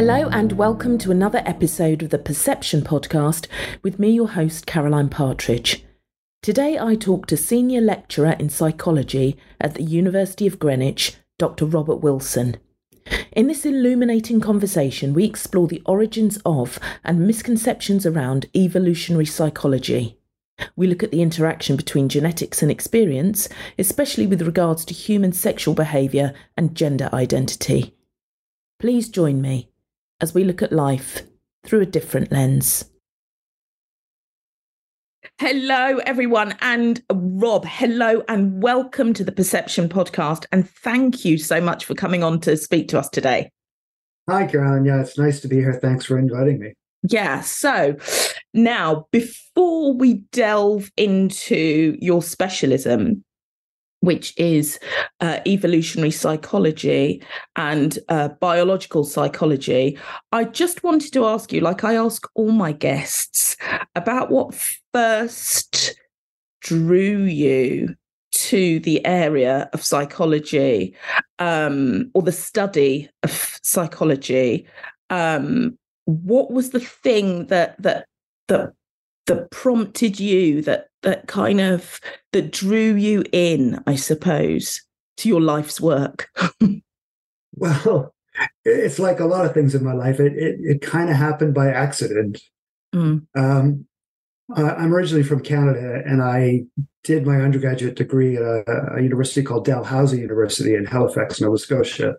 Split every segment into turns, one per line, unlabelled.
Hello, and welcome to another episode of the Perception Podcast with me, your host, Caroline Partridge. Today, I talk to Senior Lecturer in Psychology at the University of Greenwich, Dr. Robert Willson. In this illuminating conversation, we explore the origins of and misconceptions around evolutionary psychology. We look at the interaction between genetics and experience, especially with regards to human sexual behaviour and gender identity. Please join me as we look at life through a different lens. Hello, everyone, and Rob, hello, and welcome to the Perception Podcast. And thank you so much for coming on to speak to us today.
Hi, Caroline. Yeah, it's nice to be here. Thanks for inviting me.
Yeah. So now, before we delve into your specialism, which is uh, evolutionary psychology and uh, biological psychology. I just wanted to ask you, like I ask all my guests, about what first drew you to the area of psychology um, or the study of psychology. Um, what was the thing that that that that prompted you that that kind of that drew you in i suppose to your life's work?
Well it's like a lot of things in my life. It it, it kind of happened by accident. Mm. um, i'm originally from canada and i did my undergraduate degree at a, a university called dalhousie university in halifax nova scotia.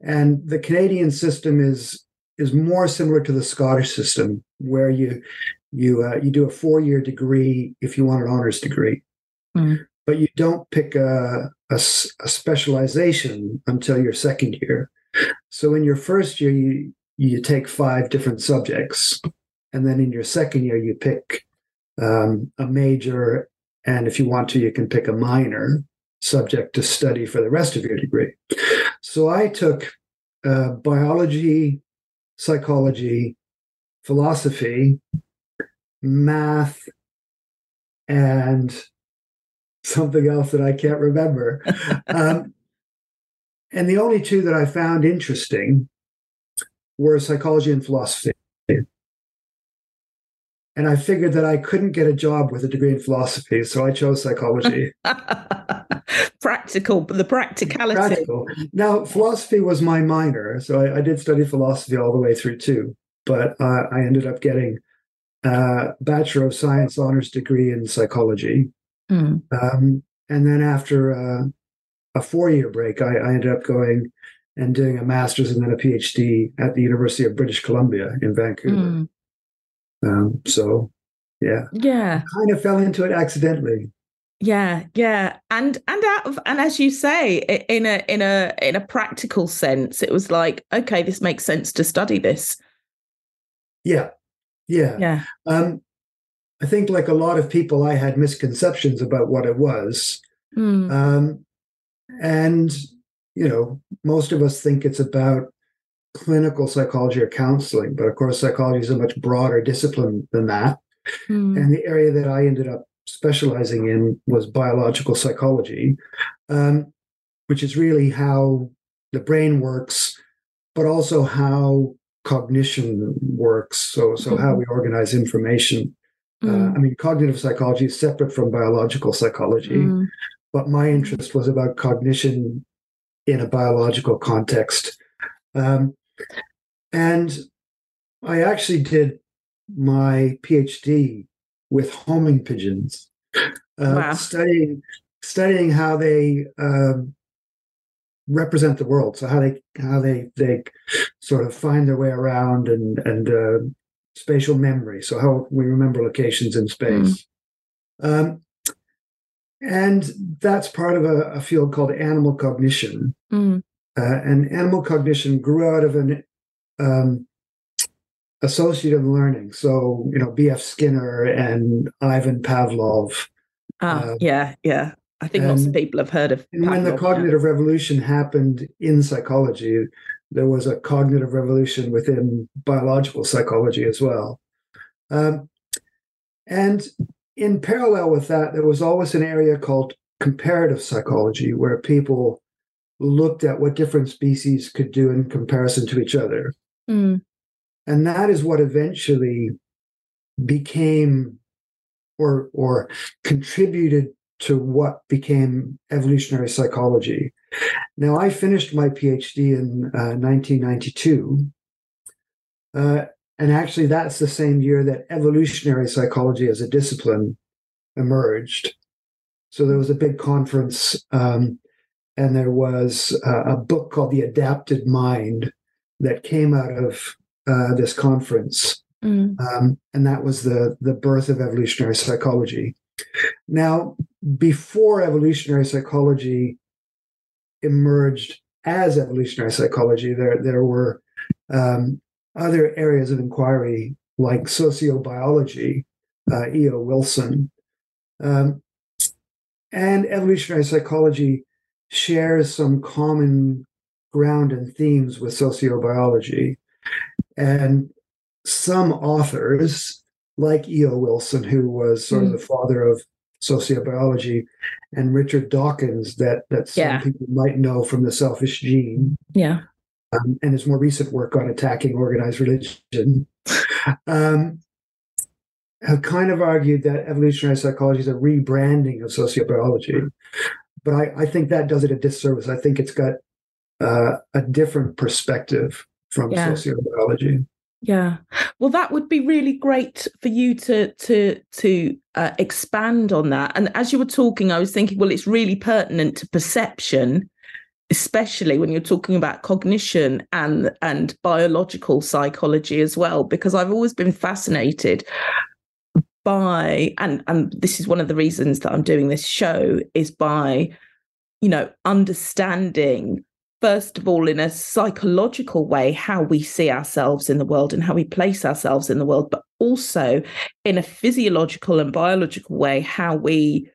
And the canadian system is is more similar to the Scottish system, where you you uh, you do a four year degree if you want an honors degree, mm. but you don't pick a, a, a, specialization until your second year. So in your first year, you you take five different subjects, and then in your second year, you pick um, a major, and if you want to, you can pick a minor subject to study for the rest of your degree. So I took uh, biology, psychology, philosophy, math, and something else that I can't remember. um, and the only two that I found interesting were psychology and philosophy. And I figured that I couldn't get a job with a degree in philosophy, so I chose psychology.
Practical, the practicality. Practical.
Now, philosophy was my minor, so I, I did study philosophy all the way through too. But uh, I ended up getting a Bachelor of Science honors degree in psychology. Mm. Um, and then after uh, a four year break, I, I, ended up going and doing a master's and then a PhD at the University of British Columbia in Vancouver. Mm. Um, so, yeah,
yeah,
kind of fell into it accidentally.
Yeah, yeah, and and out of and as you say, in a in a in a practical sense, it was like, okay, this makes sense to study this.
Yeah, yeah.
Yeah.
Um, I think, like a lot of people, I had misconceptions about what it was. Mm. Um, and, you know, most of us think it's about clinical psychology or counseling, but of course, psychology is a much broader discipline than that. Mm. And the area that I ended up specializing in was biological psychology, um, which is really how the brain works, but also how cognition works. So, so mm-hmm. how we organize information. Uh, mm. Uh, I mean, cognitive psychology is separate from biological psychology, mm. but my interest was about cognition in a biological context. Um, and I actually did my PhD with homing pigeons, uh, wow. studying studying how they um, represent the world. So how they how they they sort of find their way around and and uh, spatial memory. So how we remember locations in space. Mm. Um, and that's part of a, a field called animal cognition. Mm. Uh, and animal cognition grew out of an um, associative learning. So, you know, B.F. Skinner and Ivan Pavlov.
Ah, uh, yeah, yeah. I think and, lots of people have heard of.
And when the cognitive revolution happened in psychology, there was a cognitive revolution within biological psychology as well. Um, and in parallel with that, there was always an area called comparative psychology, where people looked at what different species could do in comparison to each other.
Mm.
And that is what eventually became or or contributed to what became evolutionary psychology. Now, I finished my PhD in uh, 1992. Uh, and actually, that's the same year that evolutionary psychology as a discipline emerged. So there was a big conference, um, and there was uh, a book called The Adapted Mind that came out of uh, this conference.
Mm.
Um, and that was the, the birth of evolutionary psychology. Now, before evolutionary psychology emerged as evolutionary psychology, there, there were um, other areas of inquiry like sociobiology, uh, E.O. Wilson. Um, and evolutionary psychology shares some common ground and themes with sociobiology. And some authors, like E.O. Wilson, who was sort mm. of the father of sociobiology, and Richard Dawkins, that, that some yeah. people might know from The Selfish Gene.
Yeah.
Um, and his more recent work on attacking organized religion, um, have kind of argued that evolutionary psychology is a rebranding of sociobiology. But I, I think that does it a disservice. I think it's got uh, a different perspective from yeah. sociobiology.
Yeah. Well, that would be really great for you to to to uh, expand on that. And as you were talking, I was thinking, well, it's really pertinent to perception, especially when you're talking about cognition and and biological psychology as well, because I've always been fascinated by and and this is one of the reasons that I'm doing this show is by you know understanding first of all, in a psychological way, how we see ourselves in the world and how we place ourselves in the world, but also in a physiological and biological way, how we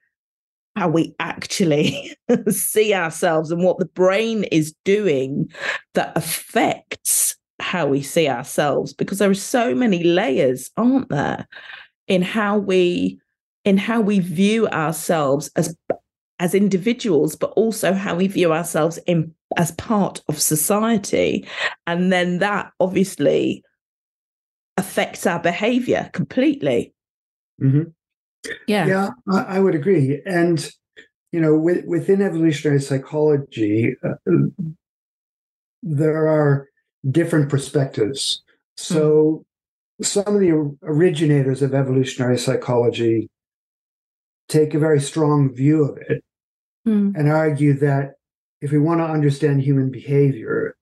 how we actually see ourselves and what the brain is doing that affects how we see ourselves because there are so many layers aren't there in how we in how we view ourselves as as individuals but also how we view ourselves in as part of society. And then that obviously affects our behavior completely.
Mm-hmm.
Yeah.
Yeah, I, I, would agree. And, you know, with, within evolutionary psychology, uh, there are different perspectives. So, mm. Some of the originators of evolutionary psychology take a very strong view of it
mm.
and argue that if we want to understand human behavior,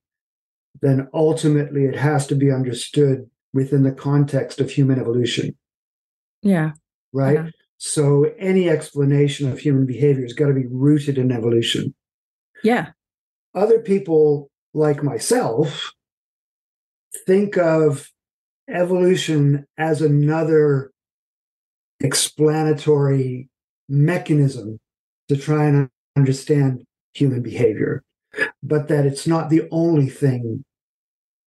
then ultimately it has to be understood within the context of human evolution.
Yeah.
Right?
Yeah.
So any explanation of human behavior has got to be rooted in evolution.
Yeah.
Other people like myself think of evolution as another explanatory mechanism to try and understand human behavior, but that it's not the only thing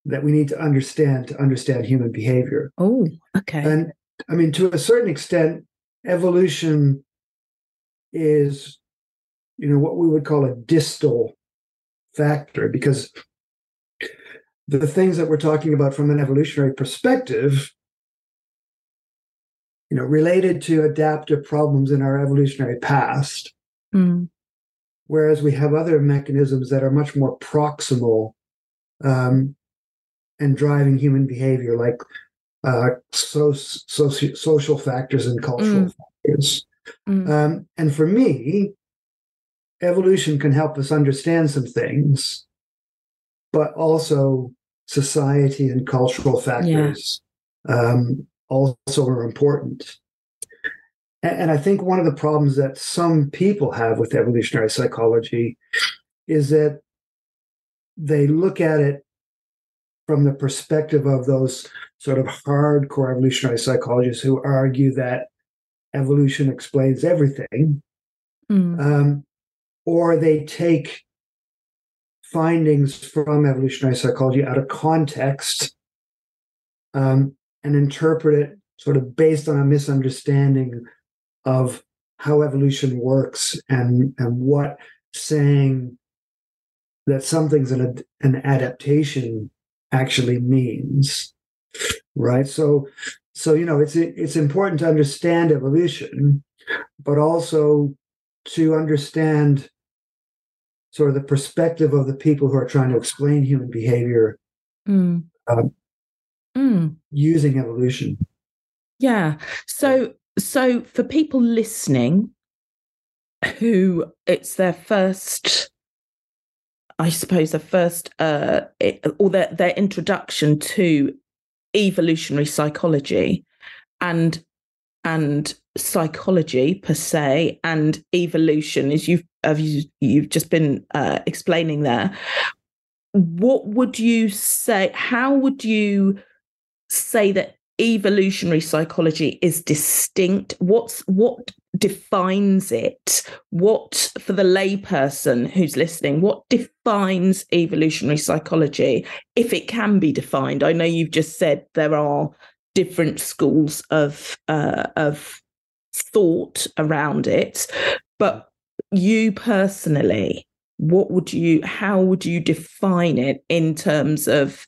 that we need to understand to understand human behavior.
Oh, okay.
And I mean, to a certain extent, evolution is, you know, what we would call a distal factor because the things that we're talking about from an evolutionary perspective you know related to adaptive problems in our evolutionary past
mm.
Whereas we have other mechanisms that are much more proximal um, and driving human behavior, like uh, so, so, social factors and cultural mm. factors.
Mm.
Um, and for me, evolution can help us understand some things, but also society and cultural factors yeah. um, also are important. And I think one of the problems that some people have with evolutionary psychology is that they look at it from the perspective of those sort of hardcore evolutionary psychologists who argue that evolution explains everything.
Mm.
Um, or they take findings from evolutionary psychology out of context um, and interpret it sort of based on a misunderstanding of how evolution works and and what saying that something's an an adaptation actually means right? So so you know it's it's important to understand evolution but also to understand sort of the perspective of the people who are trying to explain human behavior mm. Um, mm. using evolution
yeah so so for people listening who it's their first I suppose the first uh, or their their introduction to evolutionary psychology and and psychology per se and evolution as you've as you, you've just been uh, explaining there what would you say how would you say that evolutionary psychology is distinct? What's what defines it? What for the layperson who's listening what defines evolutionary psychology if it can be defined? I know you've just said there are different schools of uh, of thought around it. But you personally what would you how would you define it in terms of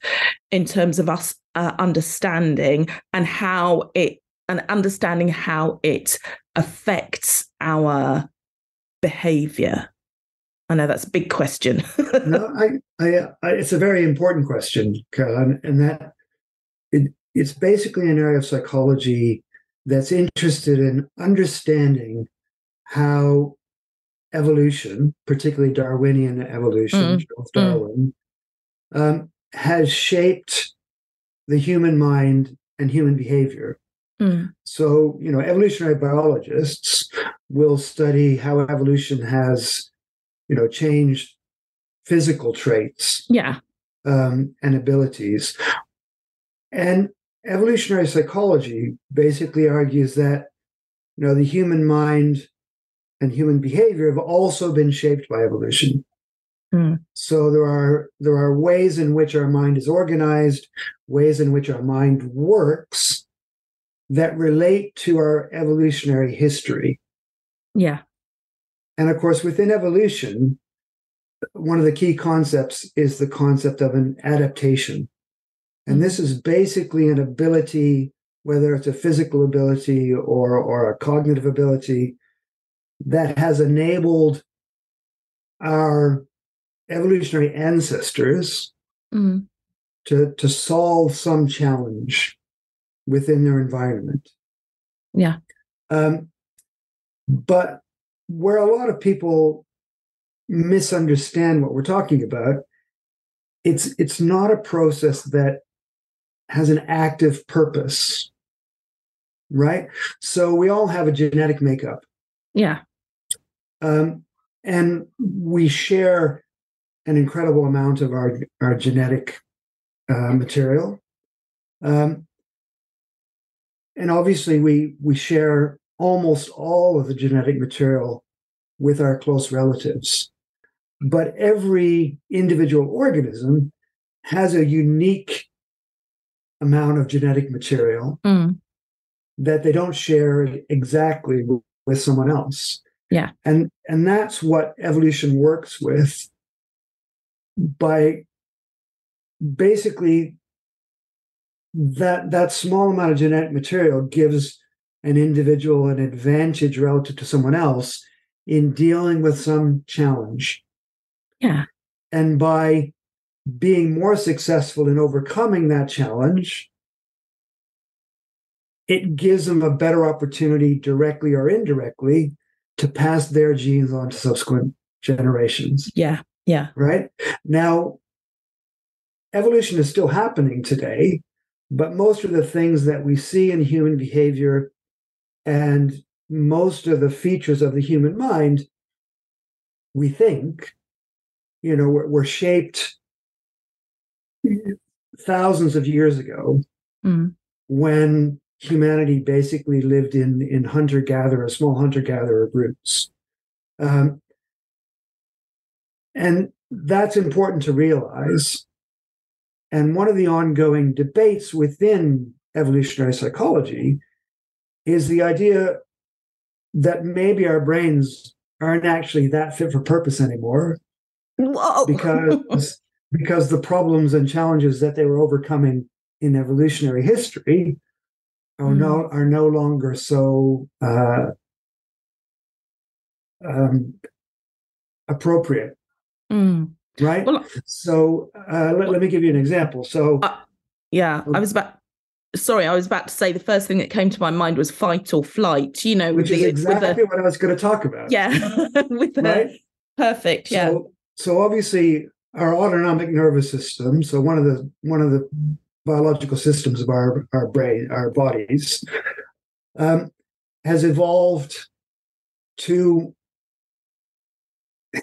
in terms of us uh, understanding and how it and understanding how it affects our behavior? I know that's a big question.
No I, I, I, it's a very important question Caroline, and that it, it's basically an area of psychology that's interested in understanding how evolution particularly darwinian evolution mm. charles darwin mm. um, has shaped the human mind and human behavior. Mm. So, you know, evolutionary biologists will study how evolution has, you know, changed physical traits.
Yeah.
Um, and abilities. And evolutionary psychology basically argues that, you know, the human mind and human behavior have also been shaped by evolution. Mm. So there are there are ways in which our mind is organized, ways in which our mind works that relate to our evolutionary history.
Yeah.
And of course, within evolution, one of the key concepts is the concept of an adaptation. And this is basically an ability, whether it's a physical ability or, or a cognitive ability, that has enabled our evolutionary ancestors mm. to, to solve some challenge within their environment.
Yeah.
Um, but where a lot of people misunderstand what we're talking about, it's it's not a process that has an active purpose. Right? So we all have a genetic makeup.
Yeah.
Um, and we share an incredible amount of our, our genetic uh, material. Um, and obviously, we, we share almost all of the genetic material with our close relatives. But every individual organism has a unique amount of genetic material mm. that they don't share exactly with someone else.
Yeah.
And and that's what evolution works with by basically that that small amount of genetic material gives an individual an advantage relative to someone else in dealing with some challenge.
Yeah.
And by being more successful in overcoming that challenge, it gives them a better opportunity, directly or indirectly, to pass their genes on to subsequent generations.
Yeah. Yeah.
Right. Now, evolution is still happening today, but most of the things that we see in human behavior and most of the features of the human mind, we think, you know, were, were shaped thousands of years ago mm. when humanity basically lived in in hunter gatherer, small hunter gatherer groups. Um, and that's important to realize. And one of the ongoing debates within evolutionary psychology is the idea that maybe our brains aren't actually that fit for purpose anymore.
Whoa.
Because because the problems and challenges that they were overcoming in evolutionary history are mm. no are no longer so uh, um, appropriate. Mm. Right. Well, so uh, let, let, me give you an example. So, uh,
yeah, I was about. Sorry, I was about to say the first thing that came to my mind was fight or flight. You know,
which is
the,
exactly the, what I was going to talk about.
Yeah, with the right? perfect. Yeah.
So, so obviously, our autonomic nervous system. So one of the one of the biological systems of our our brain, our bodies, um, has evolved to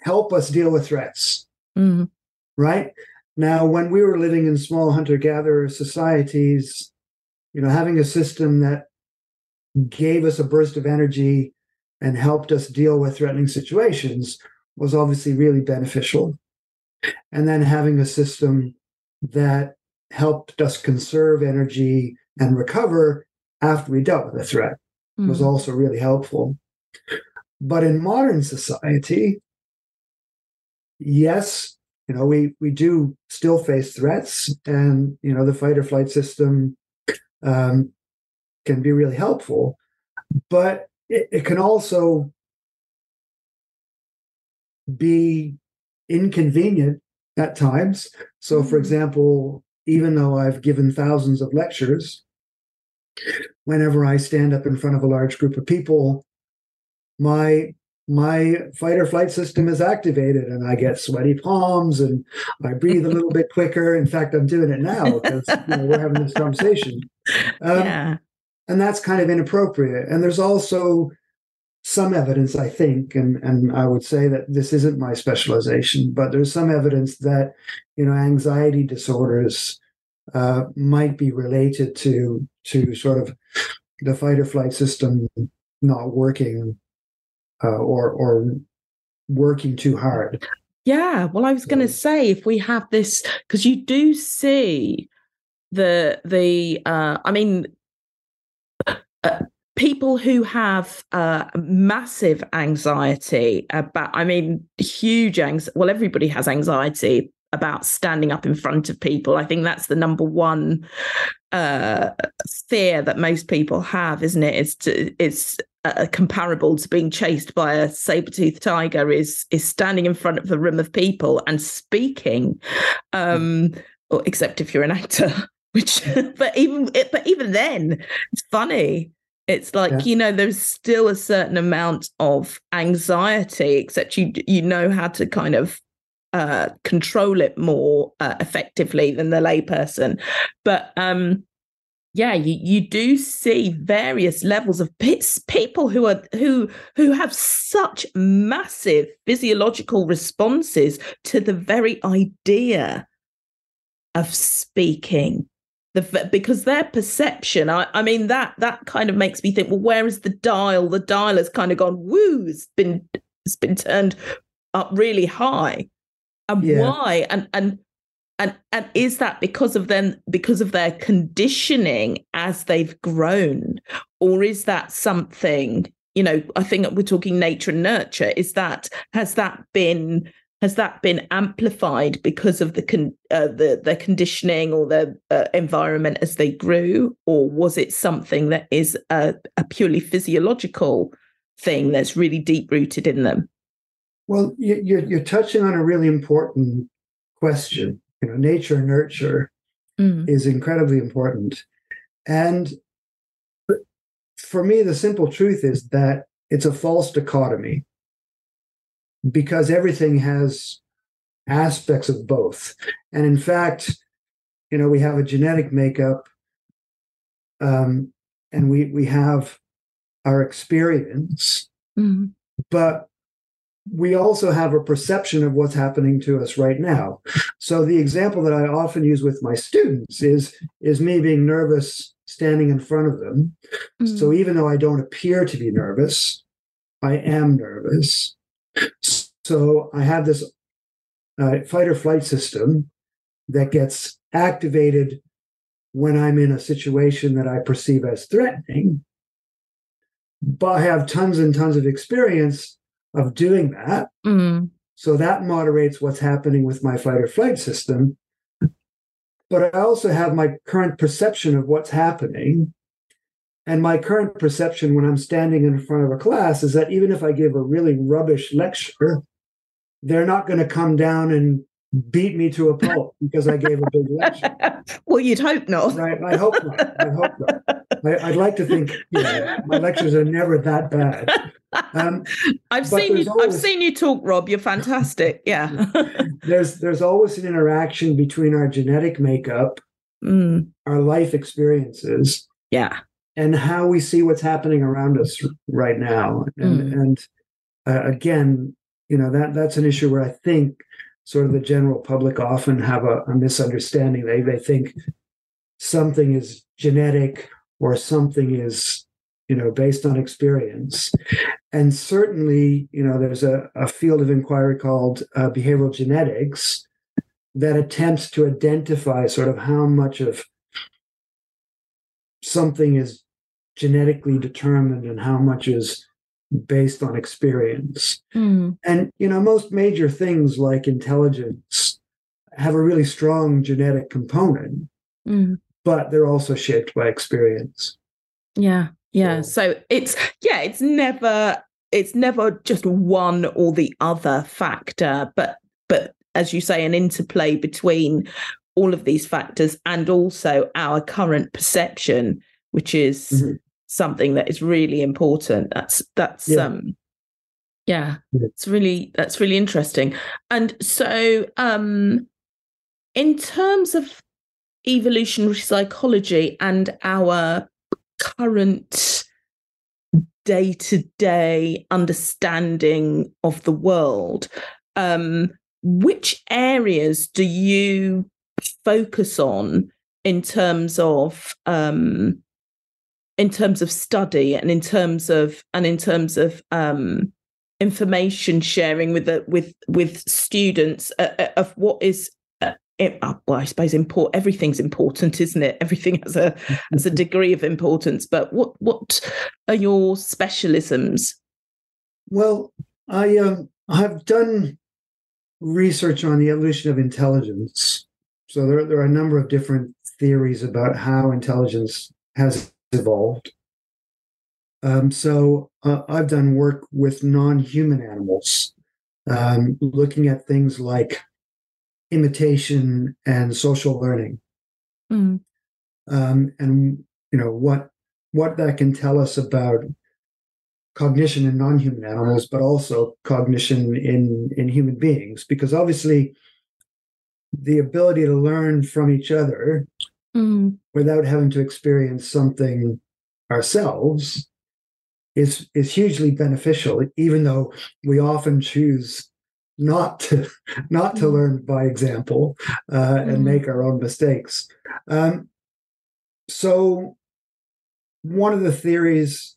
help us deal with threats. Mm-hmm. Right now, when we were living in small hunter gatherer societies, you know, having a system that gave us a burst of energy and helped us deal with threatening situations was obviously really beneficial. And then having a system that helped us conserve energy and recover after we dealt with a threat mm-hmm. was also really helpful. But in modern society, yes, you know, we we do still face threats, and you know, the fight or flight system um, can be really helpful, but it, it can also be inconvenient at times. So, for mm-hmm. example, even though I've given thousands of lectures, whenever I stand up in front of a large group of people, my my fight or flight system is activated and I get sweaty palms and I breathe a little bit quicker. In fact, I'm doing it now because you know, we're having this conversation. Um, yeah. And that's kind of inappropriate. And there's also some evidence, I think, and, and I would say that this isn't my specialization, but there's some evidence that, you know, anxiety disorders uh, might be related to to sort of the fight or flight system not working uh, or or working too hard.
Yeah, well, I was going to say if we have this because you do see the the uh, I mean. Uh, people who have uh, massive anxiety about i mean huge anxiety well everybody has anxiety about standing up in front of people. I think that's the number one uh, fear that most people have isn't it? It's to, it's uh, comparable to being chased by a saber-toothed tiger is is standing in front of a room of people and speaking um or, except if you're an actor which but even but even then it's funny it's like yeah. you know there's still a certain amount of anxiety except you you know how to kind of uh, control it more uh, effectively than the layperson but um yeah you, you do see various levels of pits, people who are who who have such massive physiological responses to the very idea of speaking the because their perception I, I mean that that kind of makes me think well where is the dial? The dial has kind of gone woo it's been it's been turned up really high. And yeah. why? And and and and is that because of them because of their conditioning as they've grown? Or is that something you know i think we're talking nature and nurture. Is that has that been has that been amplified because of the con- uh, the the conditioning or the uh, environment as they grew, or was it something that is a, a purely physiological thing that's really deep rooted in them?
Well, you're you're touching on a really important question. You know, nature and nurture mm. is incredibly important, and for me, the simple truth is that it's a false dichotomy because everything has aspects of both. And in fact, you know, we have a genetic makeup, um, and we we have our experience, mm-hmm. but we also have a perception of what's happening to us right now. So the example that I often use with my students is is me being nervous standing in front of them. Mm-hmm. So even though I don't appear to be nervous, I am nervous. So I have this uh, fight or flight system that gets activated when I'm in a situation that I perceive as threatening. But I have tons and tons of experience of doing that. Mm. So that moderates what's happening with my fight or flight system. But I also have my current perception of what's happening. And my current perception when I'm standing in front of a class is that even if I give a really rubbish lecture, they're not going to come down and beat me to a pulp because I gave a big lecture.
well, you'd hope not.
Right? I hope not. I hope not. I, would like to think you know, my lectures are never that bad.
Um, I've seen you. Always, I've seen you talk, Rob. You're fantastic. Yeah.
there's there's always an interaction between our genetic makeup, mm. our life experiences,
yeah,
and how we see what's happening around us right now. And mm. and uh, again, you know that that's an issue where I think sort of the general public often have a, a misunderstanding. They they think something is genetic or something is you know based on experience and certainly you know there's a, a field of inquiry called uh, behavioral genetics that attempts to identify sort of how much of something is genetically determined and how much is based on experience mm. and you know most major things like intelligence have a really strong genetic component mm but they're also shaped by experience.
Yeah. Yeah. So, so it's yeah, it's never it's never just one or the other factor, but but as you say, an interplay between all of these factors and also our current perception, which is mm-hmm. Something that is really important. That's that's yeah. um yeah, it's really that's really interesting. And so um in terms of evolutionary psychology and our current day to day understanding of the world, um, which areas do you focus on in terms of um, in terms of study and in terms of and in terms of um, information sharing with the with with students uh, uh of what is it, uh, well, I suppose import everything's important, isn't it? Everything has a has a degree of importance. But what what are your specialisms?
Well, I um, have done research on the evolution of intelligence. So there, there are a number of different theories about how intelligence has evolved. Um, so uh, I've done work with non-human animals, um, looking at things like imitation and social learning mm. um, and you know what what that can tell us about cognition in non-human animals but also cognition in in human beings because obviously the ability to learn from each other mm. without having to experience something ourselves is is hugely beneficial even though we often choose not to not to mm. learn by example uh, mm. and make our own mistakes. Um, so, one of the theories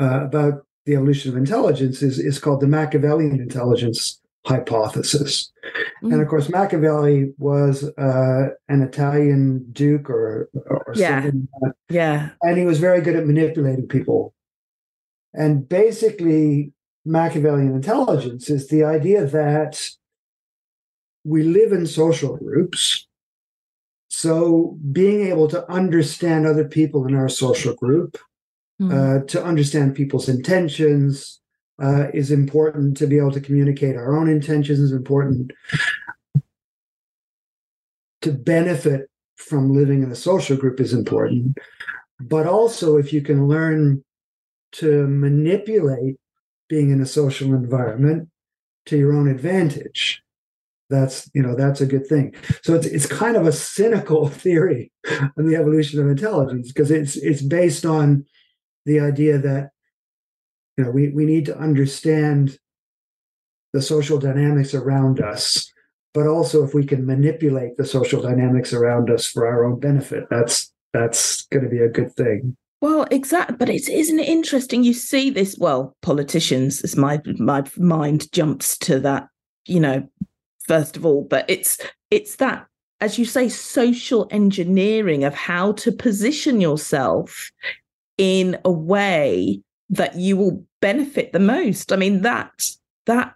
uh, about the evolution of intelligence is is called the Machiavellian intelligence hypothesis. Mm. And of course, Machiavelli was uh, an Italian duke or, or
yeah. something. yeah.
And he was very good at manipulating people. And basically, Machiavellian intelligence is the idea that we live in social groups. So, being able to understand other people in our social group, mm. uh, to understand people's intentions, uh, is important. To be able to communicate our own intentions is important. To benefit from living in a social group is important. But also, if you can learn to manipulate being in a social environment to your own advantage that's you know that's a good thing so it's it's kind of a cynical theory on the evolution of intelligence because it's it's based on the idea that you know we we need to understand the social dynamics around us but also if we can manipulate the social dynamics around us for our own benefit that's that's going to be a good thing
well, exactly, but it's isn't it interesting? You see this. Well, politicians, as my my mind jumps to that. You know, first of all, but it's it's that as you say, social engineering of how to position yourself in a way that you will benefit the most. I mean, that that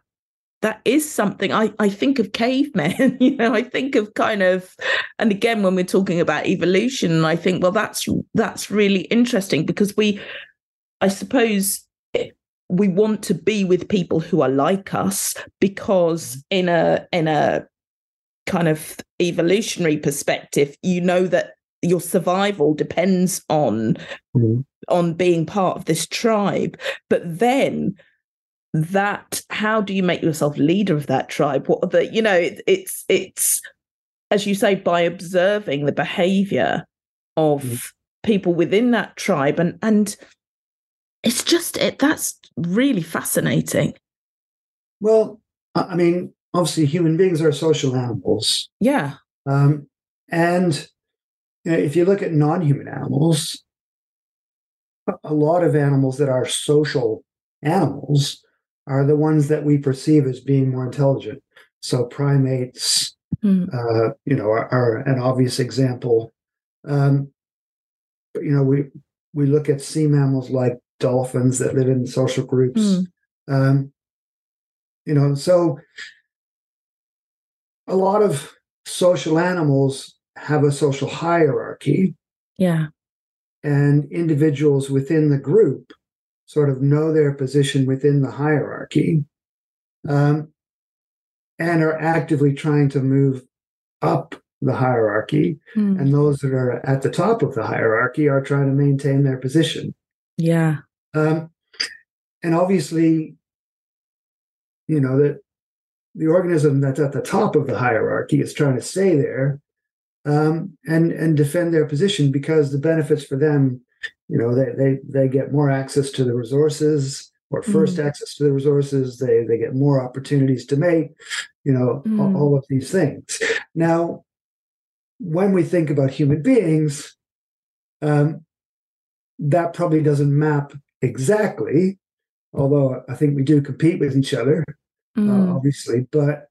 that is something I, I think of cavemen, you know, I think of kind of, and again, when we're talking about evolution, I think, well, that's that's really interesting because we, I suppose, we want to be with people who are like us because mm-hmm. in a in a kind of evolutionary perspective, you know that your survival depends on mm. on being part of this tribe. But then that how do you make yourself leader of that tribe what are the you know it, it's it's as you say by observing the behavior of mm. people within that tribe and and it's just it that's really fascinating
well i mean obviously human beings are social animals
yeah
um and you know, if you look at non-human animals a lot of animals that are social animals are the ones that we perceive as being more intelligent. So primates, mm. uh, you know, are, are, an obvious example. Um, but, you know, we we look at sea mammals like dolphins that live in social groups. Mm. Um, you know, so a lot of social animals have a social hierarchy.
Yeah.
And individuals within the group sort of know their position within the hierarchy um, and are actively trying to move up the hierarchy. Mm. And those that are at the top of the hierarchy are trying to maintain their position.
Yeah.
Um, and obviously, you know, that the organism that's at the top of the hierarchy is trying to stay there um, and and defend their position because the benefits for them you know they they they get more access to the resources or 1st mm. access to the resources they they get more opportunities to mate you know mm. all, all of these things now when we think about human beings um, that probably doesn't map exactly although i think we do compete with each other uh, mm. uh, obviously but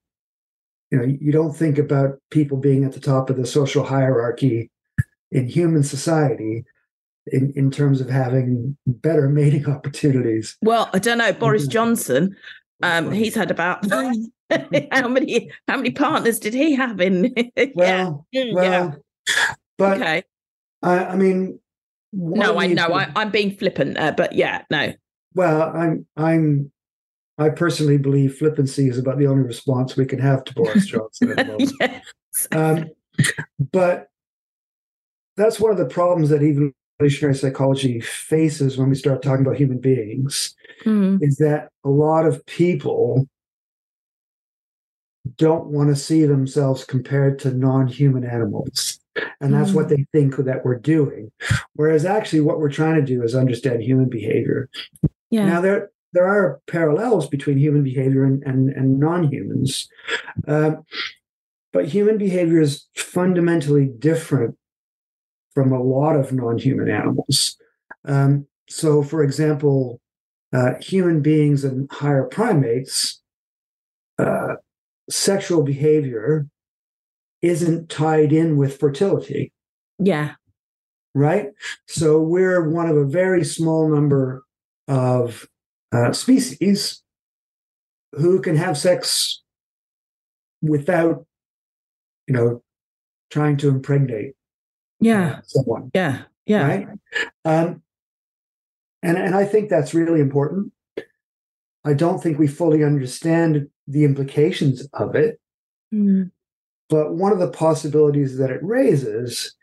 you know you don't think about people being at the top of the social hierarchy in human society in, in terms of having better mating opportunities.
Well, I don't know. Boris Johnson, um, he's had about how many how many partners did he have in?
well, yeah. Well, yeah. but okay. I, I mean,
no, I know I, I'm being flippant, uh, but yeah, no.
Well, I'm I'm I personally believe flippancy is about the only response we can have to Boris Johnson at the moment. yes. um, but that's one of the problems that evolutionary psychology faces when we start talking about human beings mm. is that a lot of people don't want to see themselves compared to non-human animals and that's mm. what they think that we're doing whereas actually what we're trying to do is understand human behavior yeah now there there are parallels between human behavior and, and, and non-humans uh, but human behavior is fundamentally different from a lot of non-human animals. Um, so, for example, uh, human beings and higher primates, uh, sexual behavior isn't tied in with fertility.
Yeah.
Right. So we're one of a very small number of uh, species who can have sex without, you know, trying to impregnate
yeah.
someone
yeah. Yeah.
right? Um and and i think that's really important. I don't think we fully understand the implications of it. Mm. but one of the possibilities that it raises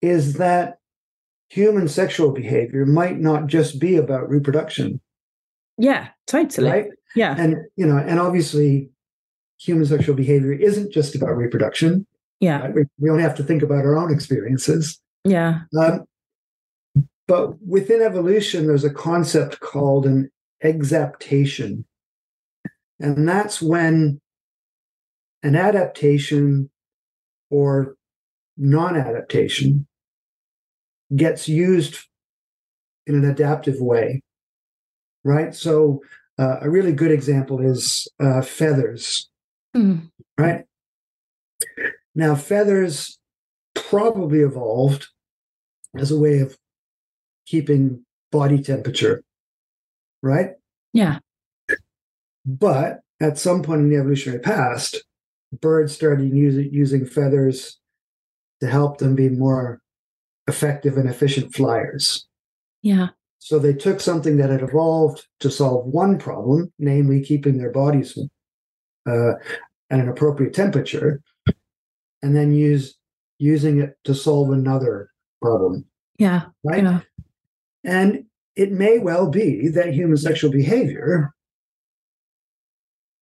is that human sexual behavior might not just be about reproduction
yeah totally
right
yeah
and you know and obviously human sexual behavior isn't just about reproduction
yeah. Right? We,
we only have to think about our own experiences.
Yeah. Um,
but within evolution, there's a concept called an exaptation. And that's when an adaptation or non adaptation gets used in an adaptive way, right? So, uh, a really good example is uh, feathers, mm. right? Now, feathers probably evolved as a way of keeping body temperature, right?
Yeah.
But at some point in the evolutionary past, birds started using, using feathers to help them be more effective and efficient flyers.
Yeah.
So they took something that had evolved to solve one problem, namely keeping their bodies uh, at an appropriate temperature, and then use using it to solve another problem.
Yeah.
Right.
Yeah.
And it may well be that human sexual behavior,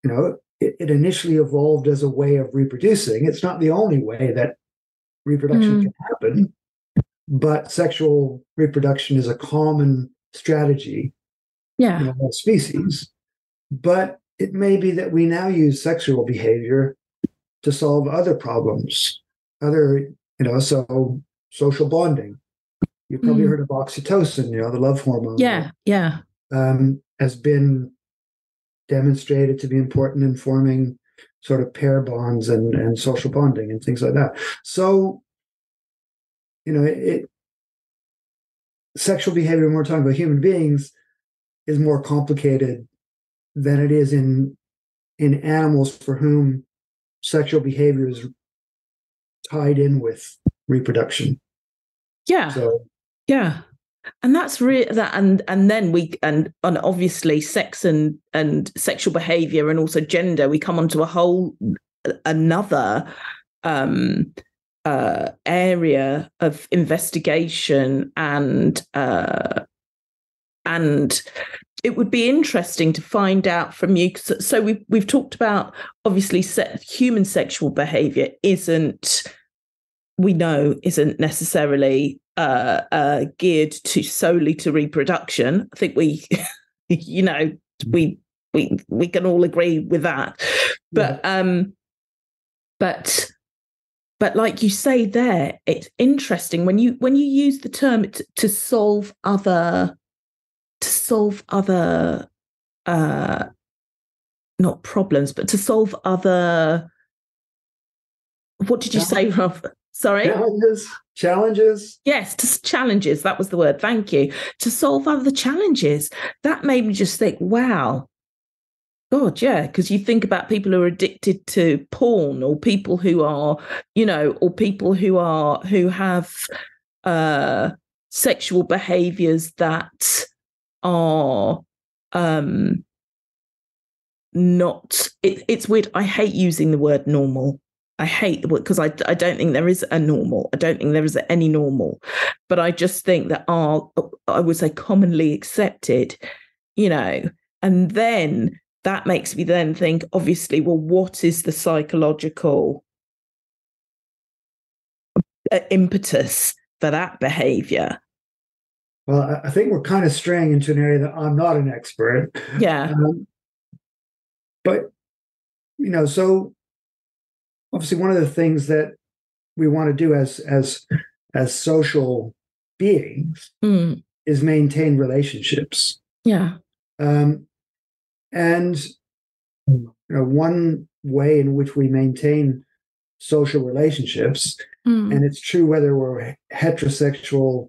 you know, it, it, initially evolved as a way of reproducing. It's not the only way that reproduction mm. can happen, but sexual reproduction is a common strategy
yeah.
in all species. But it may be that we now use sexual behavior to solve other problems, other, you know, so social bonding. You've probably mm. heard of oxytocin, you know, the love hormone.
Yeah, yeah.
Um, has been demonstrated to be important in forming sort of pair bonds and, and social bonding and things like that. So, you know, it, it sexual behavior when we're talking about human beings is more complicated than it is in in animals for whom sexual behavior is tied in with reproduction.
Yeah. So yeah. And that's really that and and then we and and obviously sex and and sexual behavior and also gender, we come onto a whole another um uh area of investigation and uh and it would be interesting to find out from you. So we've we've talked about obviously human sexual behavior isn't we know isn't necessarily uh, uh, geared to solely to reproduction. I think we, you know, we we we can all agree with that. But yeah. um, but but like you say there, it's interesting when you when you use the term to, to solve other to solve other uh not problems but to solve other what did you say Rob? sorry?
Challenges challenges.
Yes to challenges that was the word thank you. To solve other challenges that made me just think wow God, yeah, because you think about people who are addicted to porn, or people who are, you know, or people who are who have uh, sexual behaviors that are um not it, it's weird i hate using the word normal. I hate the word because I, I don't think there is a normal i don't think there is any normal but i just think that are i would say commonly accepted you know and then that makes me then think obviously well what is the psychological impetus for that behavior
well, I think we're kind of straying into an area that I'm not an expert.
Yeah. Um,
but, you know, so obviously one of the things that we want to do as as as social beings mm. is maintain relationships.
Yeah.
Um, and you know, one way in which we maintain social relationships, mm. and it's true whether we're heterosexual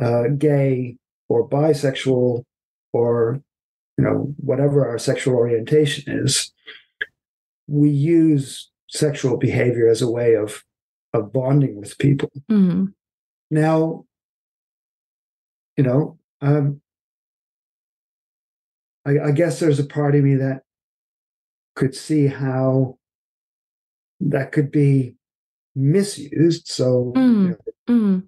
uh, gay or bisexual or you know whatever our sexual orientation is we use sexual behavior as a way of of bonding with people
mm-hmm.
now you know um, I, I guess there's a part of me that could see how that could be misused so
mm. you know, mm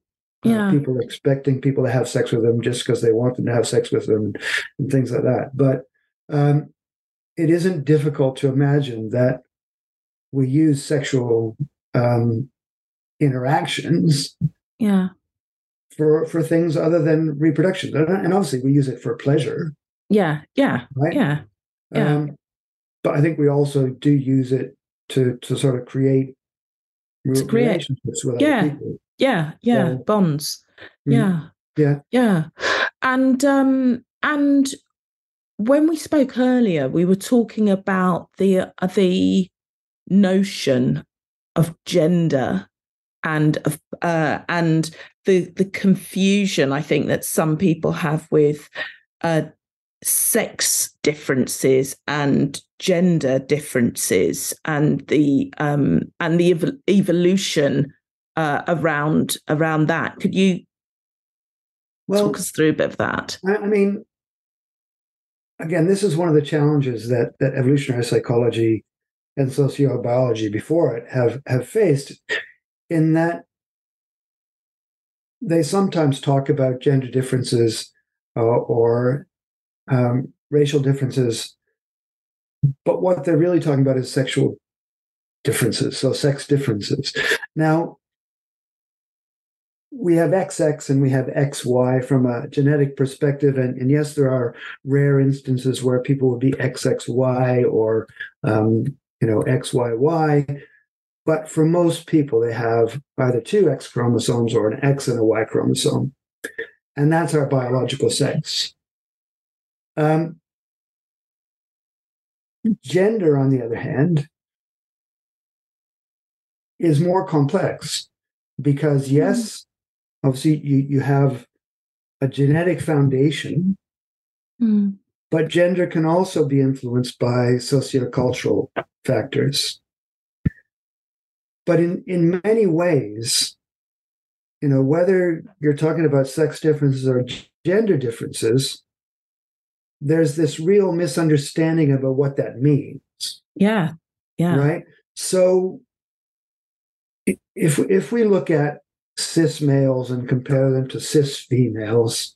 yeah. Uh, people expecting people to have sex with them just because they want them to have sex with them and things like that. But um, it isn't difficult to imagine that we use sexual um, interactions
yeah
for for things other than reproduction and obviously we use it for pleasure
yeah yeah
right
yeah yeah um,
but i think we also do use it to to sort of create,
to create relationships with yeah. other people yeah, yeah, so, bonds. Mm, yeah.
Yeah.
Yeah. And um and when we spoke earlier, we were talking about the uh, the notion of gender and of uh, and the the confusion I think that some people have with uh, sex differences and gender differences and the um, and the ev- evolution uh, around around that. Could you well, talk us through a bit of that?
I, I mean, again, this is one of the challenges that that evolutionary psychology and sociobiology before it have have faced, in that they sometimes talk about gender differences uh, or um, racial differences, but what they're really talking about is sexual differences, so sex differences. Now, we have XX and we have XY from a genetic perspective. And, and yes, there are rare instances where people would be XXY or, um, you know, XYY. But for most people, they have either two X chromosomes or an X and a Y chromosome. And that's our biological sex. Um, gender, on the other hand, is more complex because, yes, obviously you, you have a genetic foundation, mm. but gender can also be influenced by sociocultural factors. But in, in many ways, you know, whether you're talking about sex differences or gender differences, there's this real misunderstanding about what that means.
Yeah. Yeah.
Right. So if if we look at cis males and compare them to cis females,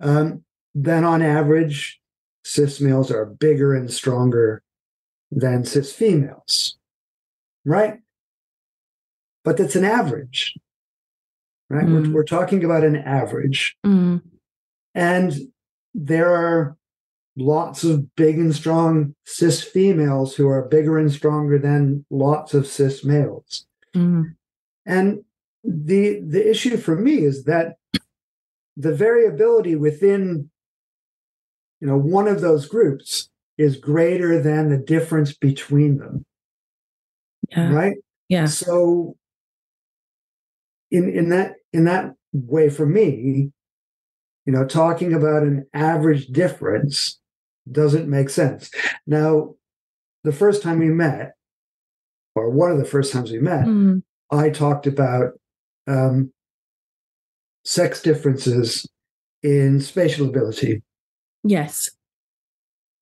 um, then on average, cis males are bigger and stronger than cis females, right? But that's an average, right? Mm. We're, we're, talking about an average. Mm. And there are lots of big and strong cis females who are bigger and stronger than lots of cis males. Mm. And the the issue for me is that the variability within you know one of those groups is greater than the difference between them yeah. right
yeah
so in in that in that way for me you know talking about an average difference doesn't make sense now the first time we met or one of the first times we met mm. i talked about um, sex differences in spatial ability.
Yes.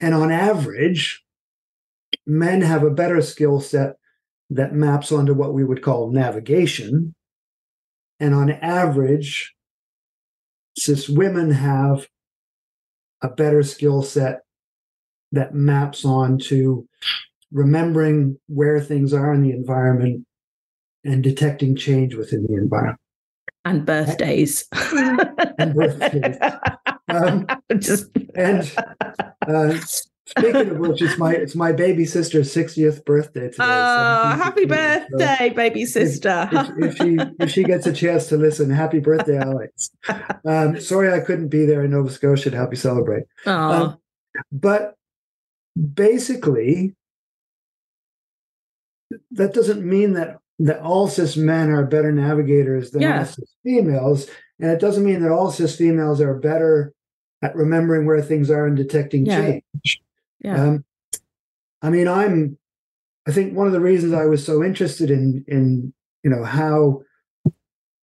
And on average, men have a better skill set that maps onto what we would call navigation. And on average, cis women have a better skill set that maps on to remembering where things are in the environment and detecting change within the environment.
And birthdays.
and birthdays. Um, Just... And uh, speaking of which, it's my it's my baby sister's 60th birthday today.
Oh, so happy birthday, so baby sister.
If, if, if, she if she gets a chance to listen, happy birthday, Alex. Um, sorry I couldn't be there in Nova Scotia to help you celebrate. Um, but basically, that doesn't mean that that all cis men are better navigators than yeah. all cis females. And it doesn't mean that all cis females are better at remembering where things are and detecting yeah. change. Yeah. Um, I mean, I'm, I think one of the reasons I was so interested in, in, you know, how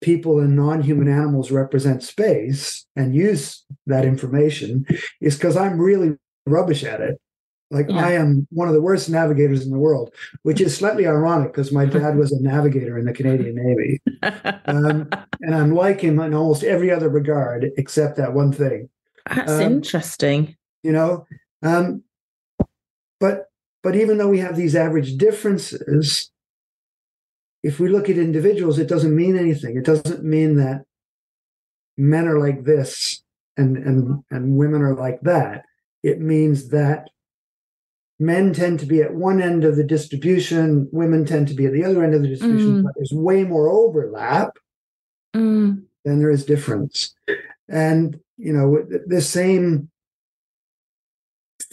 people and non-human animals represent space and use that information is because I'm really rubbish at it. Like yeah. I am one of the worst navigators in the world, which is slightly ironic because my dad was a navigator in the Canadian Navy, um, and I'm like him in almost every other regard except that one thing.
That's um, interesting.
You know, um, but but even though we have these average differences, if we look at individuals, it doesn't mean anything. It doesn't mean that men are like this and and and women are like that. It means that men tend to be at one end of the distribution, women tend to be at the other end of the distribution, mm. but there's way more overlap mm. than there is difference. And, you know, the same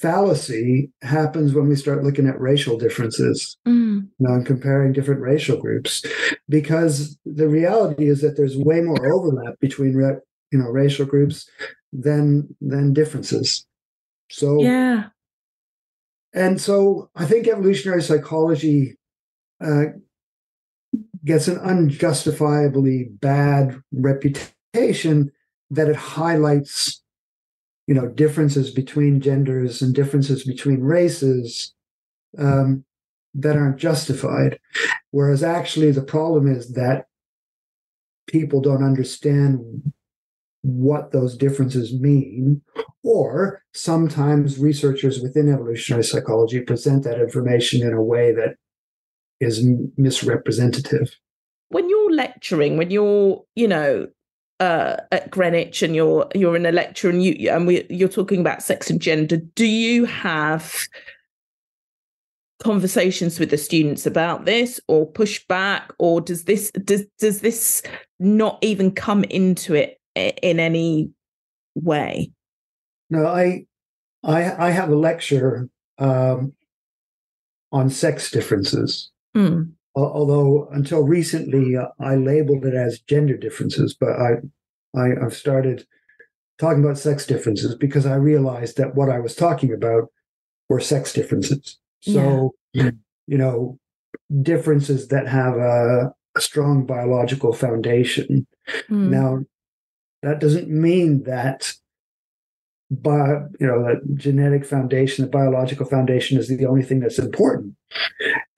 fallacy happens when we start looking at racial differences. Mm. you know, and comparing different racial groups because the reality is that there's way more overlap between you know racial groups than than differences. So
yeah,
and so I think evolutionary psychology uh, gets an unjustifiably bad reputation that it highlights, you know, differences between genders and differences between races um, that aren't justified. Whereas actually, the problem is that people don't understand what those differences mean, or sometimes researchers within evolutionary psychology present that information in a way that is misrepresentative.
When you're lecturing, when you're, you know, uh, at Greenwich and you're you're in a lecture and you and we, you're talking about sex and gender, do you have conversations with the students about this or push back or does this does does this not even come into it in any way
no i i i have a lecture um, on sex differences
mm.
Although until recently uh, i labeled it as gender differences but I, I i've started talking about sex differences because i realized that what i was talking about were sex differences so, yeah. you know, differences that have a, a strong biological foundation. Mm. Now, that doesn't mean that but you know the genetic foundation the biological foundation is the only thing that's important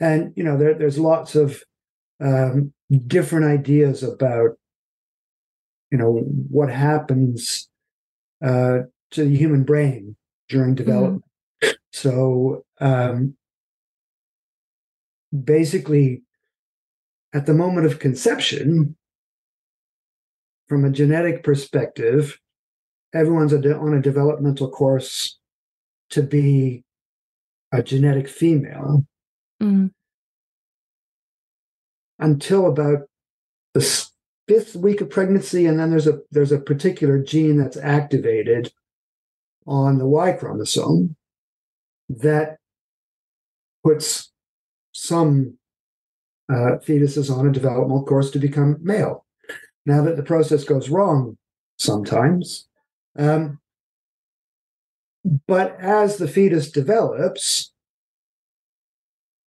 and you know there, there's lots of um, different ideas about you know what happens uh, to the human brain during mm-hmm. development mm-hmm. so um, basically, at the moment of conception, from a genetic perspective, everyone's on a developmental course to be a genetic female
mm.
until about the fifth week of pregnancy and then there's a there's a particular gene that's activated on the y chromosome that puts some uh, fetuses on a developmental course to become male. Now that the process goes wrong sometimes, um, but as the fetus develops,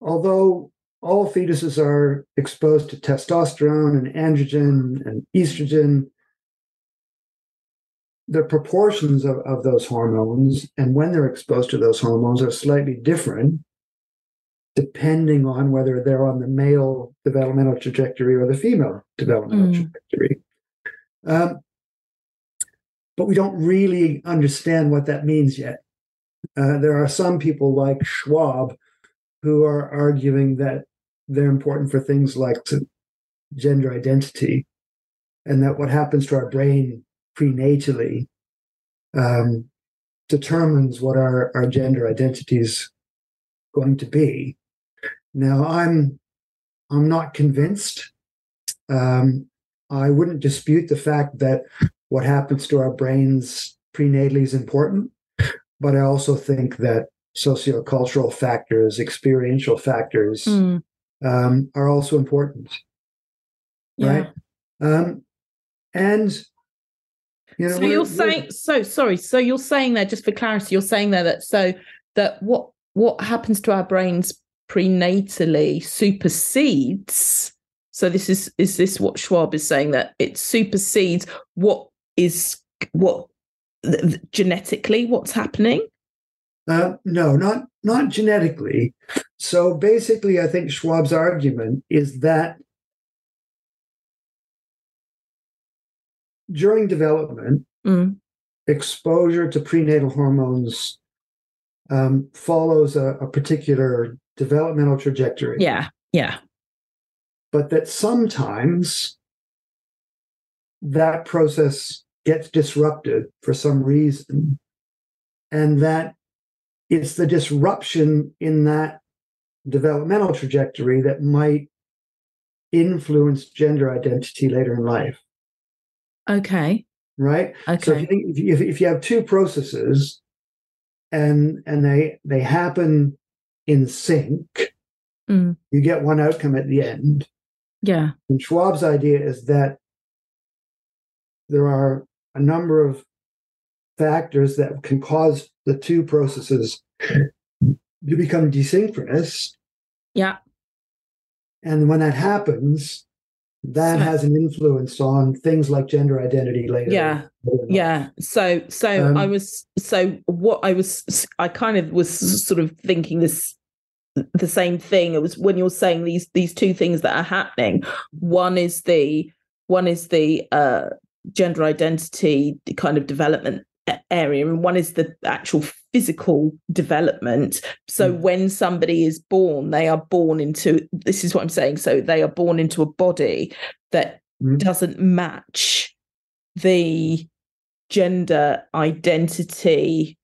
although all fetuses are exposed to testosterone and androgen and estrogen, the proportions of, of those hormones and when they're exposed to those hormones are slightly different depending on whether they're on the male developmental trajectory or the female developmental mm. trajectory. Um, but we don't really understand what that means yet. Uh, there are some people like Swaab who are arguing that they're important for things like gender identity and that what happens to our brain prenatally um, determines what our, our gender identity is going to be. Now, I'm I'm not convinced. Um, I wouldn't dispute the fact that what happens to our brains prenatally is important, but I also think that sociocultural factors, experiential factors, mm. um, are also important. Yeah. Right. Um, and
you know, so you're saying so sorry. So you're saying there, just for clarity, you're saying there that so that what what happens to our brains prenatally supersedes. So this is is this what Swaab is saying that it supersedes what is what genetically what's happening?
Uh, no, not not genetically. So basically, I think Swaab's argument is that during development,
mm.
exposure to prenatal hormones um, follows a, a, particular developmental trajectory.
Yeah, yeah.
But that sometimes that process gets disrupted for some reason, and that it's the disruption in that developmental trajectory that might influence gender identity later in life.
Okay.
Right.
Okay.
So if you, think, if you, if you have two processes, and and they they happen in sync,
mm.
you get one outcome at the end.
Yeah.
And Swaab's idea is that there are a number of factors that can cause the two processes to become desynchronous.
Yeah.
And when that happens, that has an influence on things like gender identity later.
Yeah. Yeah. So so um, I was so what I was I kind of was sort of thinking this the same thing. It was when you're saying these these two things that are happening. One is the one is the uh gender identity kind of development area and one is the actual physical development so mm. when somebody is born they are born into this is what i'm saying so they are born into a body that mm. doesn't match the gender identity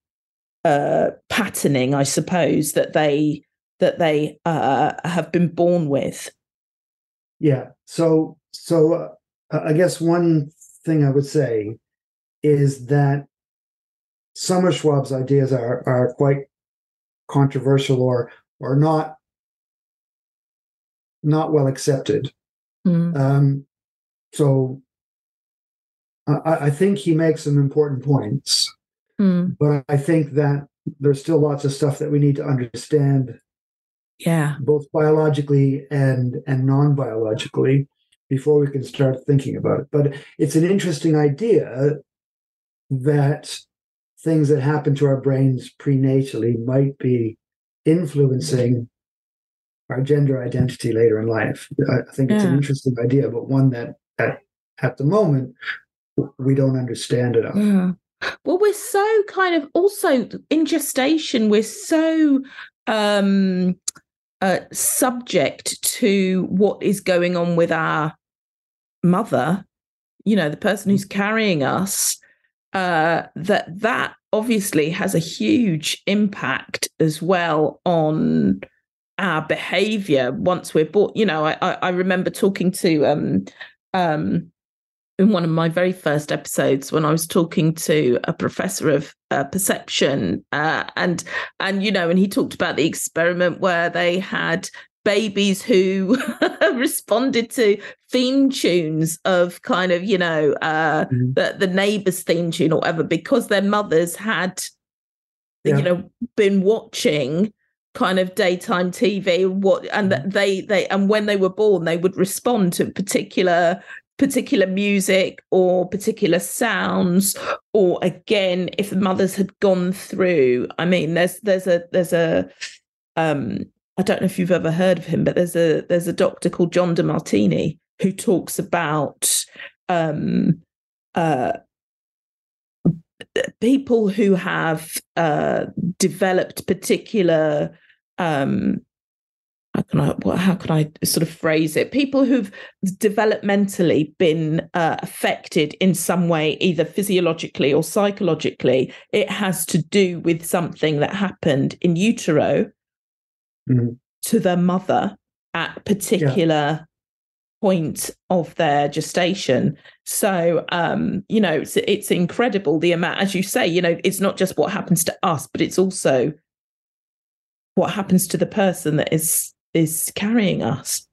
uh patterning i suppose that they that they uh have been born with
yeah so so uh, i guess one thing i would say is that some of Swaab's ideas are are quite controversial or or not not well accepted. Mm. Um, so I, I, think he makes some important points, mm. but I think that there's still lots of stuff that we need to understand.
Yeah,
both biologically and and non biologically before we can start thinking about it. But it's an interesting idea that things that happen to our brains prenatally might be influencing our gender identity later in life. I think it's an interesting idea, but one that at, at the moment we don't understand enough.
Yeah. Well, we're so kind of also in gestation, we're so um uh subject to what is going on with our mother, you know, the person who's carrying us uh, that that obviously has a huge impact as well on our behavior once we're born. you know i i remember talking to um um in one of my very first episodes when I was talking to a professor of uh, perception, uh, and and you know, and he talked about the experiment where they had babies who responded to theme tunes of kind of you know uh mm. the the neighbors theme tune or whatever because their mothers had yeah. you know been watching kind of daytime tv what and mm. they they and when they were born they would respond to particular particular music or particular sounds or again if the mothers had gone through i mean there's there's a there's a um I don't know if you've ever heard of him, but there's a there's a doctor called John Demartini who talks about um, uh, people who have uh, developed particular um, can I what, how can I sort of phrase it? People who've developmentally been uh, affected in some way, either physiologically or psychologically. It has to do with something that happened in utero mm-hmm. to their mother at particular yeah. point of their gestation. So, um, you know, it's, it's incredible the amount, as you say, you know, it's not just what happens to us, but it's also what happens to the person that is is carrying us.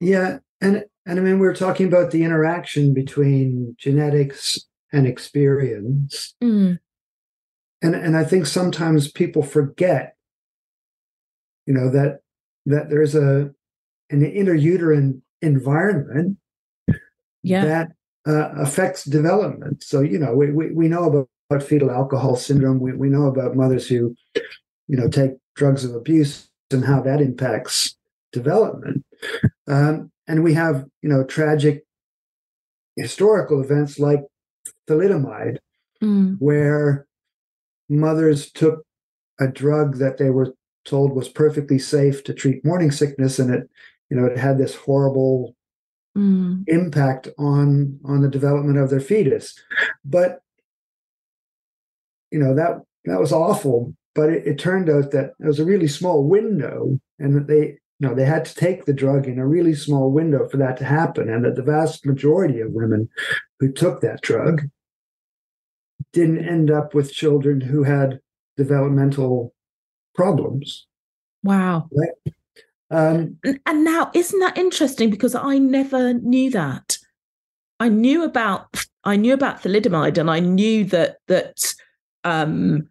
Yeah, and and I mean, we're talking about the interaction between genetics and experience. Mm. And, and I think sometimes people forget you know that that there's a an interuterine environment
yeah.
that uh, affects development. So you know we we, we know about, about fetal alcohol syndrome. We we know about mothers who you know take drugs of abuse and how that impacts development. Um, and we have you know tragic historical events like thalidomide, mm. where mothers took a drug that they were told was perfectly safe to treat morning sickness, and it, you know, it had this horrible mm. impact on on the development of their fetus. But you know that that was awful. But it, it turned out that it was a really small window, and that they you know they had to take the drug in a really small window for that to happen, and that the vast majority of women who took that drug didn't end up with children who had developmental problems.
Wow.
Right? Um,
and now, isn't that interesting? Because I never knew that. I knew about I knew about thalidomide, and I knew that that um,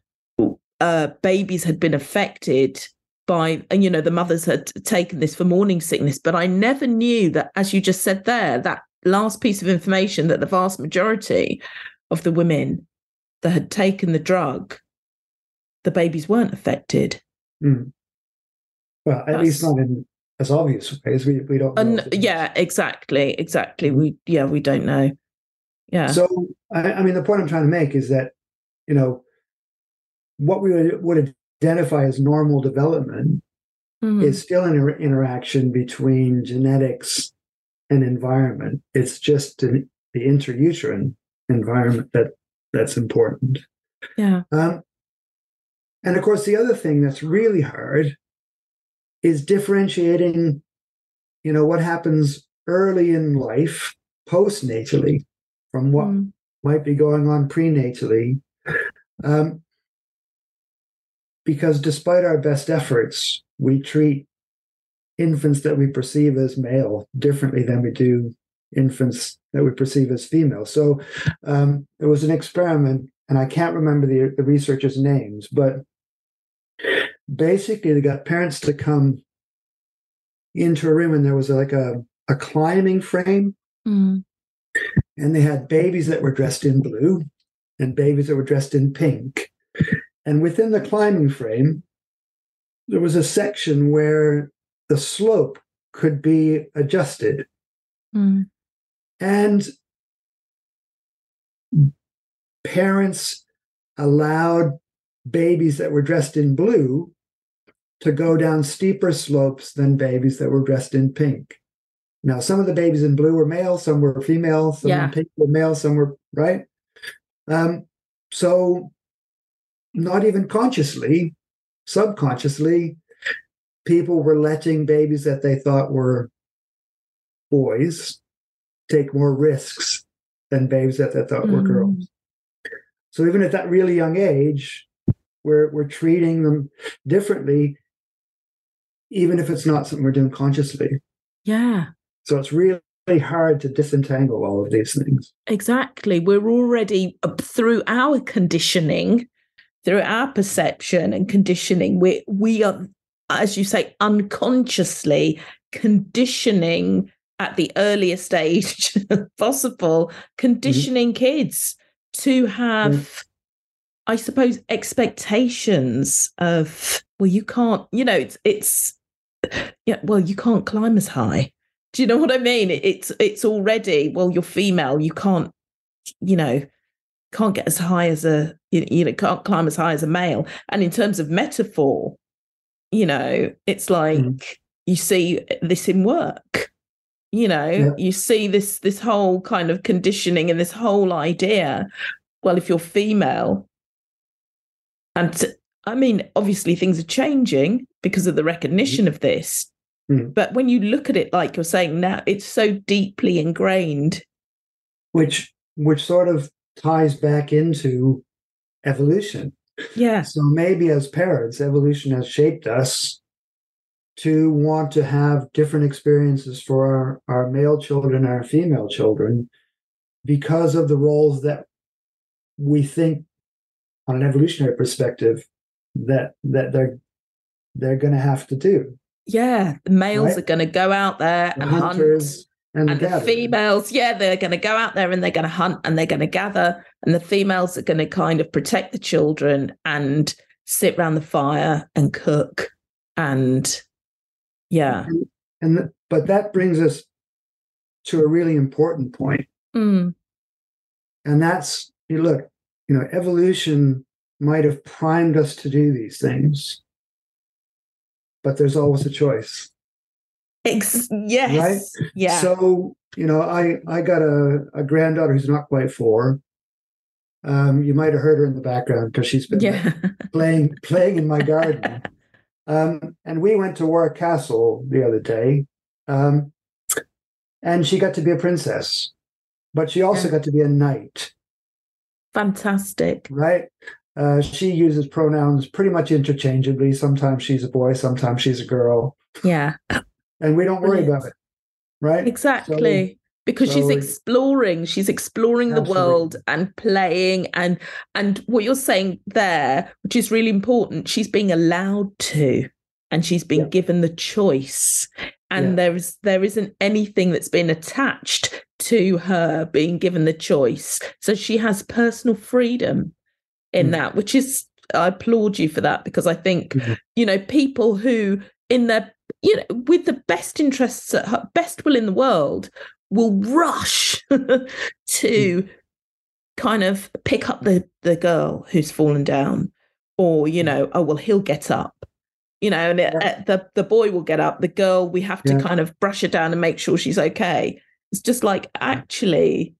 uh, babies had been affected by, and you know, the mothers had taken this for morning sickness. But I never knew that, as you just said there, that last piece of information that the vast majority of the women that had taken the drug, the babies weren't affected.
Mm. Well, at That's, least not in as obvious ways. We we don't.
Know yeah, exactly, exactly. We yeah, we don't know. Yeah.
So I, I mean, the point I'm trying to make is that you know what we would, would identify as normal development mm-hmm. is still an inter- interaction between genetics and environment. It's just an, the intrauterine environment that that's important.
Yeah. Um,
and of course, the other thing that's really hard is differentiating, you know, what happens early in life, postnatally, from what mm. might be going on prenatally. Um, because despite our best efforts, we treat infants that we perceive as male differently than we do infants that we perceive as female. So um, it was an experiment, and I can't remember the, the researchers' names, but basically they got parents to come into a room and there was like a, a climbing frame. Mm. And they had babies that were dressed in blue and babies that were dressed in pink. And within the climbing frame, there was a section where the slope could be adjusted. Mm. And parents allowed babies that were dressed in blue to go down steeper slopes than babies that were dressed in pink. Now, some of the babies in blue were male, some were female, some yeah. in pink were male, some were right. Um, so, not even consciously, subconsciously, people were letting babies that they thought were boys take more risks than babies that they thought mm. were girls. So even at that really young age, we're we're treating them differently, even if it's not something we're doing consciously.
Yeah.
So it's really hard to disentangle all of these things.
Exactly. We're already through our conditioning, through our perception and conditioning, we we are, as you say, unconsciously conditioning at the earliest age possible, conditioning mm-hmm. kids to have mm I suppose expectations of well, you can't, you know, it's it's yeah, well, you can't climb as high. Do you know what I mean? It's it's already well, you're female, you can't, you know, can't get as high as a you know can't climb as high as a male. And in terms of metaphor, you know, it's like mm. you see this in work. You know, yeah. you see this this whole kind of conditioning and this whole idea. Well, if you're female, and I mean, obviously things are changing because of the recognition of this. Mm. But when you look at it like you're saying now, it's so deeply ingrained.
Which which sort of ties back into evolution.
Yeah.
So maybe as parents, evolution has shaped us to want to have different experiences for our, our male children, our female children, because of the roles that we think on an evolutionary perspective that that they're they're going to have to do.
Yeah, the males right? are going to go out there the and hunt, and, and the females, yeah, they're going to go out there and they're going to hunt and they're going to gather, and the females are going to kind of protect the children and sit around the fire and cook, and yeah,
and, and the, but that brings us to a really important point,
mm.
and that's you look you know, evolution might have primed us to do these things, but there's always a choice.
Ex- yes.
Right? Yeah. So, you know, I I got a, a granddaughter who's not quite four. Um, you might have heard her in the background because she's been yeah. playing playing in my garden. Um, and we went to Warwick Castle the other day, um, and she got to be a princess, but she also yeah. got to be a knight.
Fantastic.
Right? Uh, she uses pronouns pretty much interchangeably. Sometimes she's a boy, sometimes she's a girl.
Yeah.
And we don't worry about it. Right?
Exactly. because so, she's exploring she's exploring absolutely. the world and playing and and what you're saying there which is really important she's being allowed to and she's been yeah. given the choice and yeah. there's there isn't anything that's been attached to her being given the choice so she has personal freedom in mm. that which is i applaud you for that because i think mm-hmm. you know people who in their you know with the best interests at her, best will in the world will rush to mm. kind of pick up the the girl who's fallen down or you know oh well he'll get up you know and it, yeah. the the boy will get up the girl we have to yeah. kind of brush her down and make sure she's okay it's just like actually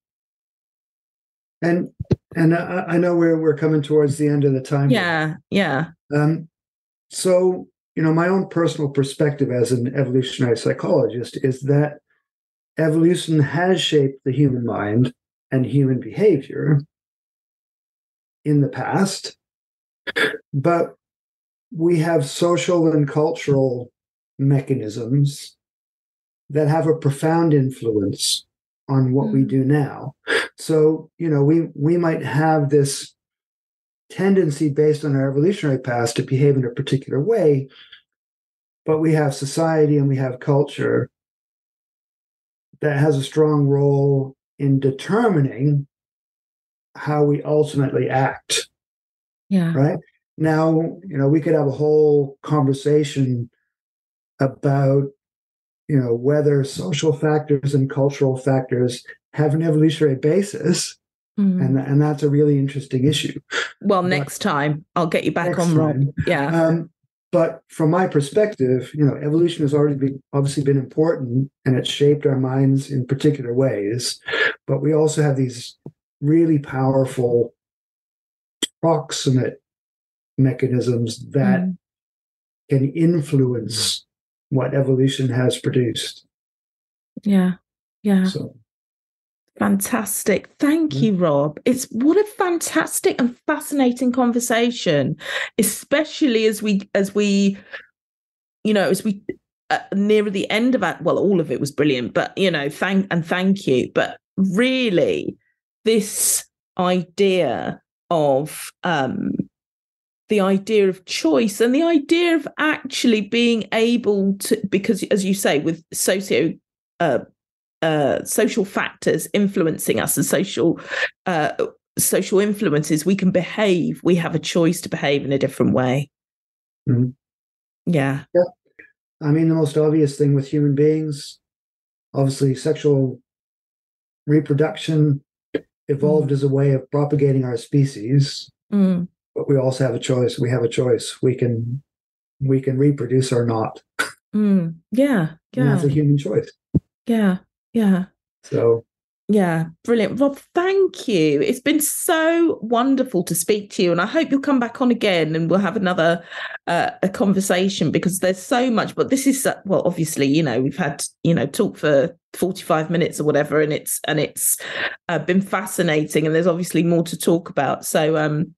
and and I, I know we're we're coming towards the end of the time
yeah yeah
um so you know my own personal perspective as an evolutionary psychologist is that evolution has shaped the human mind and human behavior in the past, but we have social and cultural mechanisms that have a profound influence on what we hmm. do now. So, you know, we we might have this tendency based on our evolutionary past to behave in a particular way, but we have society and we have culture that has a strong role in determining how we ultimately act.
Yeah.
Right. Now, you know, we could have a whole conversation about, you know, whether social factors and cultural factors have an evolutionary basis. Mm. And, and that's a really interesting issue.
Well, but next time I'll get you back on, Rob. Yeah. Um,
but from my perspective, you know, evolution has already been obviously been important and it's shaped our minds in particular ways. But we also have these really powerful proximate mechanisms that mm. can influence what evolution has produced.
Yeah. Yeah. So Fantastic. Thank you, Rob. It's what a fantastic and fascinating conversation, especially as we as we you know, as we uh, near the end of it, well all of it was brilliant, but you know, thank and thank you, but really this idea of um the idea of choice and the idea of actually being able to because as you say with socio uh, uh, social factors influencing us and social uh, social influences, we can behave. We have a choice to behave in a different way. Mm-hmm. Yeah.
Yeah. I mean, the most obvious thing with human beings, obviously, sexual reproduction evolved mm. as a way of propagating our species. Mm. But we also have a choice. We have a choice. We can we can reproduce or not.
Mm. Yeah. Yeah.
And that's a human choice.
Yeah. Yeah.
So
yeah, brilliant. Rob, thank you. It's been so wonderful to speak to you. And I hope you'll come back on again and we'll have another uh, a conversation because there's so much. But this is, uh, well, obviously, you know, we've had, you know, talk for 45 minutes or whatever, and it's, and it's uh, been fascinating. And there's obviously more to talk about. So, um,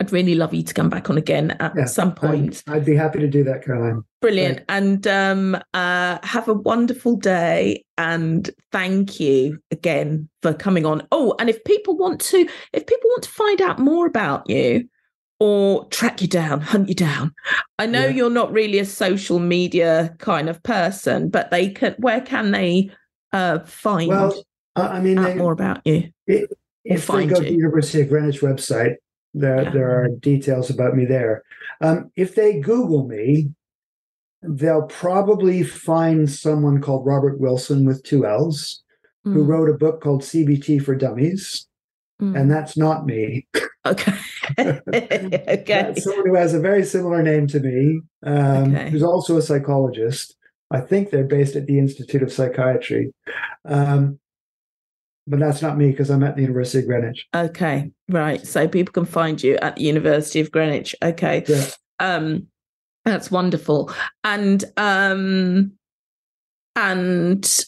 I'd really love you to come back on again at yeah, some point.
I'd, I'd, be happy to do that, Caroline.
Brilliant. And um, uh, have a wonderful day. And thank you again for coming on. Oh, and if people want to, if people want to find out more about you or track you down, hunt you down, I know yeah. you're not really a social media kind of person, but they can. Where can they uh, find?
Well, I mean,
they, more about you.
It, if they go you. to the University of Greenwich website, there, yeah. there are details about me there. Um, if they Google me, they'll probably find someone called Robert Willson with two L's, mm. who wrote a book called CBT for Dummies. Mm. And that's not me.
Okay. okay.
That's someone who has a very similar name to me, um, okay. who's also a psychologist. I think they're based at the Institute of Psychiatry. Um, but that's not me because I'm at the University of Greenwich.
Okay, right. So people can find you at the University of Greenwich. Okay. Yeah. Um that's wonderful. And um and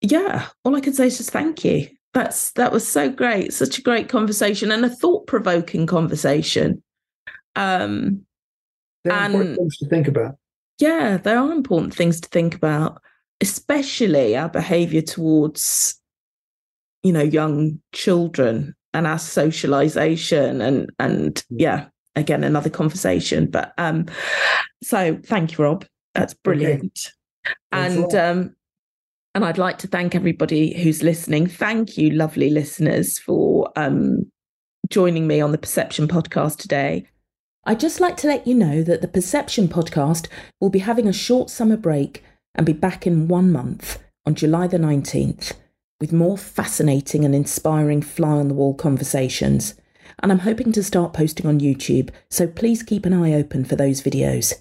yeah, all I can say is just thank you. That's that was so great. Such a great conversation and a thought-provoking conversation. Um
They're and, important things to think about.
Yeah, there are important things to think about especially our behavior towards you know young children and our socialization and and yeah again another conversation but um so thank you rob that's brilliant okay. and um and I'd like to thank everybody who's listening. Thank you, lovely listeners, for um, joining me on the Perception podcast today. I'd just like to let you know that the Perception podcast will be having a short summer break and be back in one month on July the 19th with more fascinating and inspiring fly on the wall conversations. And I'm hoping to start posting on YouTube, so please keep an eye open for those videos.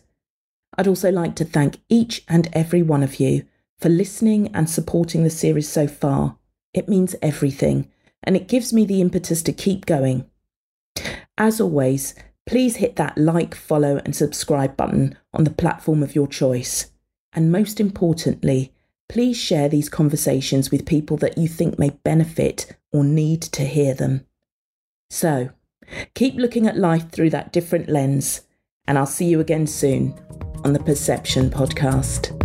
I'd also like to thank each and every one of you for listening and supporting the series so far. It means everything, and it gives me the impetus to keep going. As always, please hit that like, follow, and subscribe button on the platform of your choice. And most importantly, please share these conversations with people that you think may benefit or need to hear them. So, keep looking at life through that different lens, and I'll see you again soon on the Perception Podcast.